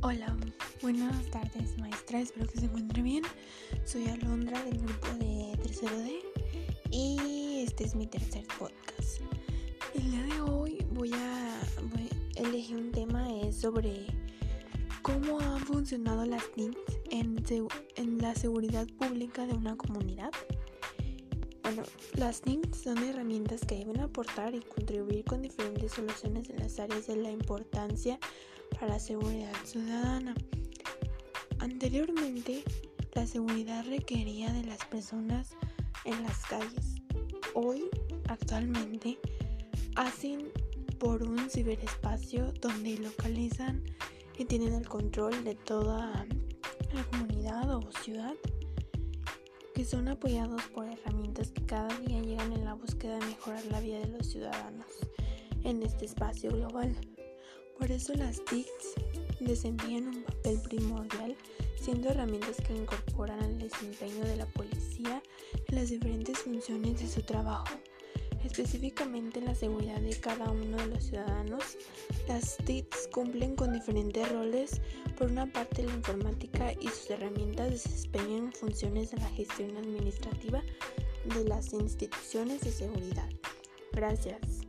Hola, buenas tardes maestra, espero que se encuentre bien. Soy Alondra del grupo de tercero D y este es mi tercer podcast. El día de hoy voy a elegir un tema es sobre cómo han funcionado las TICs en, en la seguridad pública de una comunidad. Bueno, las TICs son herramientas que deben aportar y contribuir con diferentes soluciones en las áreas de la importancia para la seguridad ciudadana. Anteriormente, la seguridad requería de las personas en las calles. Hoy, actualmente, hacen por un ciberespacio donde localizan y tienen el control de toda la comunidad o ciudad que son apoyados por herramientas que cada día llegan en la búsqueda de mejorar la vida de los ciudadanos en este espacio global. Por eso las TICs desempeñan un papel primordial, siendo herramientas que incorporan al desempeño de la policía las diferentes funciones de su trabajo. Específicamente en la seguridad de cada uno de los ciudadanos, las TICs cumplen con diferentes roles. Por una parte, la informática y sus herramientas desempeñan funciones de la gestión administrativa de las instituciones de seguridad. Gracias.